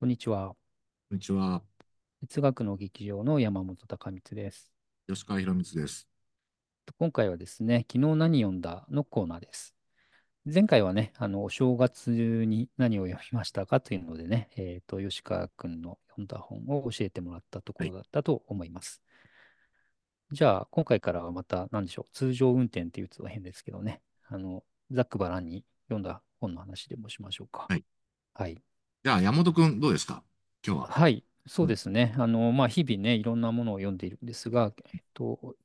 こんにちは。こんにちは。哲学の劇場の山本隆光です。吉川博光です。今回はですね、昨日何読んだのコーナーです。前回はね、あの、お正月に何を読みましたかというのでね、えっ、ー、と、吉川君の読んだ本を教えてもらったところだったと思います。はい、じゃあ、今回からはまた、何でしょう、通常運転っていうと変ですけどね、あの、ざっくばらんに読んだ本の話でもしましょうか。はい。はい。じゃあ、山本君、どうですか？今日は。はい。そうですね。あの、まあ、日々ね、いろんなものを読んでいるんですが、えっと、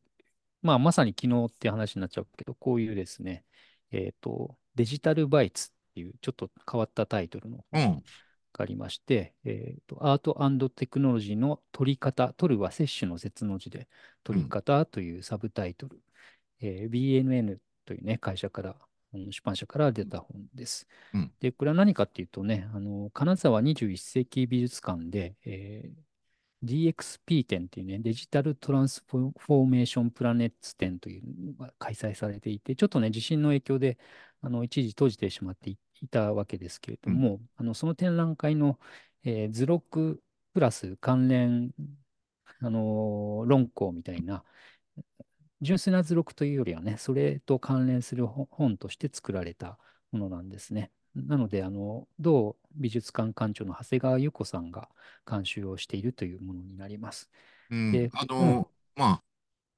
まあ、まさに昨日って話になっちゃうけど、こういうですね、えっと、デジタルバイツっていうちょっと変わったタイトルの本がありまして、うん、えっと、アートテクノロジーの取り方、取るは摂取の説の字で、取り方というサブタイトル、うん、えー、BNN というね、会社から出版社から出た本です。うん、で、これは何かっていうとね、あの金沢21世紀美術館で、えー、DXP 展っていうね、デジタルトランスフォーメーションプラネッツ展というのが開催されていて、ちょっとね、地震の影響であの一時閉じてしまっていたわけですけれども、うん、あのその展覧会の、えー、図録プラス関連、あのー、論考みたいな、純粋な図録というよりはね、それと関連する本として作られたものなんですね。なので、あの、同美術館館長の長谷川由子さんが監修をしているというものになります。うん、であの、うん、まあ、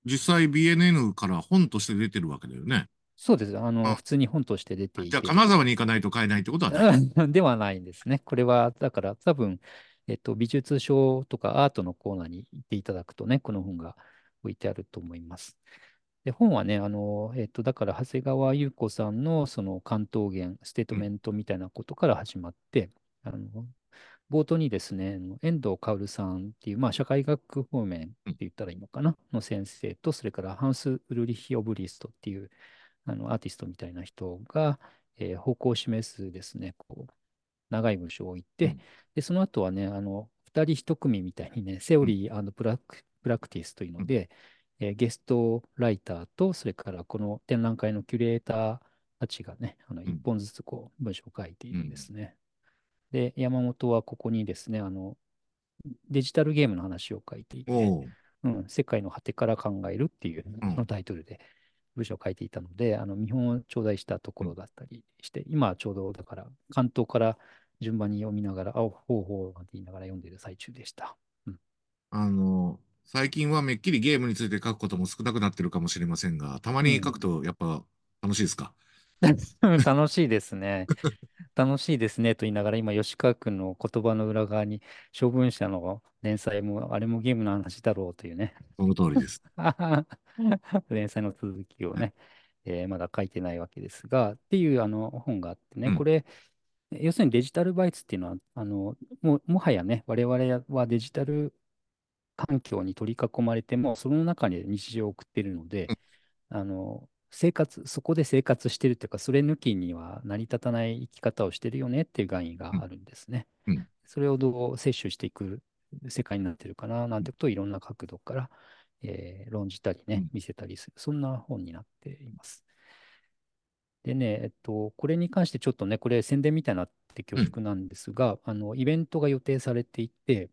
実際 BNN から本として出てるわけだよね。そうです。あの、普通に本として出ていて。じゃあ、金沢に行かないと買えないってことはないではないんですね。これは、だから多分、えっと、美術書とかアートのコーナーに行っていただくとね、この本が置いてあると思います。で、本はね、あの、えっと、だから、長谷川祐子さんの、その、巻頭言、ステートメントみたいなことから始まって、あの、冒頭にですね、遠藤薫さんっていう、まあ、社会学方面って言ったらいいのかな、の先生と、それからハンス・ウルリヒ・オブリストっていう、あの、アーティストみたいな人が、えー、方向を示すですね、こう、長い文章を言って、で、その後はね、あの、二人一組みたいにね、 theory prac practice というので、えー、ゲストライターと、それからこの展覧会のキュレーターたちがね、あの一本ずつこう文章を書いているんですね。うん、で、山本はここにですね、あの、デジタルゲームの話を書いていて、う。ん、世界の果てから考えるっていうのタイトルで文章を書いていたので、あの見本を頂戴したところだったりして、今ちょうどだから関東から順番に読みながら、あ、ほうほうなんて言いながら読んでいる最中でした。うん、あの、最近はめっきりゲームについて書くことも少なくなってるかもしれませんが、たまに書くとやっぱ楽しいですか、うん、楽しいですね。楽しいですねと言いながら、今、吉川君の言葉の裏側に、小文社の連載も、あれもゲームの話だろうというね。その通りです。連載の続きをね、えー、まだ書いてないわけですが、っていうあの本があってね、うん、これ、要するにデジタルバイツっていうのは、あのももはやね、我々はデジタル環境に取り囲まれても、その中で日常を送っているので、あの、生活、そこで生活してるというか、それ抜きには成り立たない生き方をしてるよねっていう概念があるんですね。うん、それをどう摂取していく世界になってるかな、なんてことをいろんな角度から、えー、論じたりね、見せたりする、そんな本になっています。でね、えっと、これに関してちょっとね、これ宣伝みたいになって恐縮なんですが、うん、あの、イベントが予定されていて、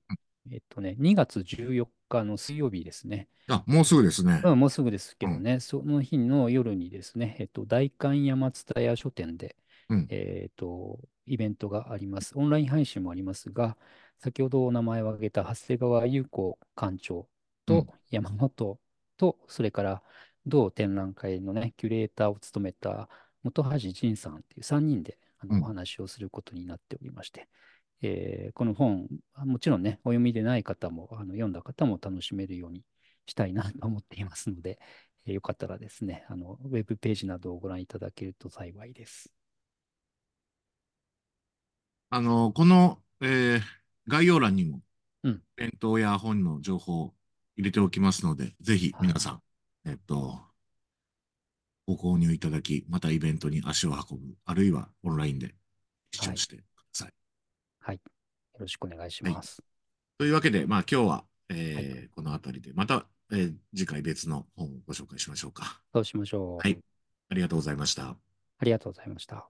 えっとね、2月14日の水曜日ですね。あ、もうすぐですね。うん、もうすぐですけどね、うん、その日の夜にですね、えっと、大観山蔦屋書店で、うん、えっと、イベントがあります。オンライン配信もありますが、先ほどお名前を挙げた長谷川優子館長と山本と、それから同展覧会のね、キュレーターを務めた本橋仁さんっていう3人であのお話をすることになっておりまして、えー、この本、もちろんね、お読みでない方も、あの読んだ方も楽しめるようにしたいなと思っていますので、えー、よかったらですね、あの、ウェブページなどをご覧いただけると幸いです。あの、この、えー、概要欄にも、うん、弁当や本の情報を入れておきますので、ぜひ皆さん、はい、えっと、ご購入いただき、またイベントに足を運ぶ、あるいはオンラインで視聴してはい。よろしくお願いします。はい、というわけで、まあ今日は、えー、はい、この辺りで、また、えー、次回別の本をご紹介しましょうか。そうしましょう。はい。ありがとうございました。ありがとうございました。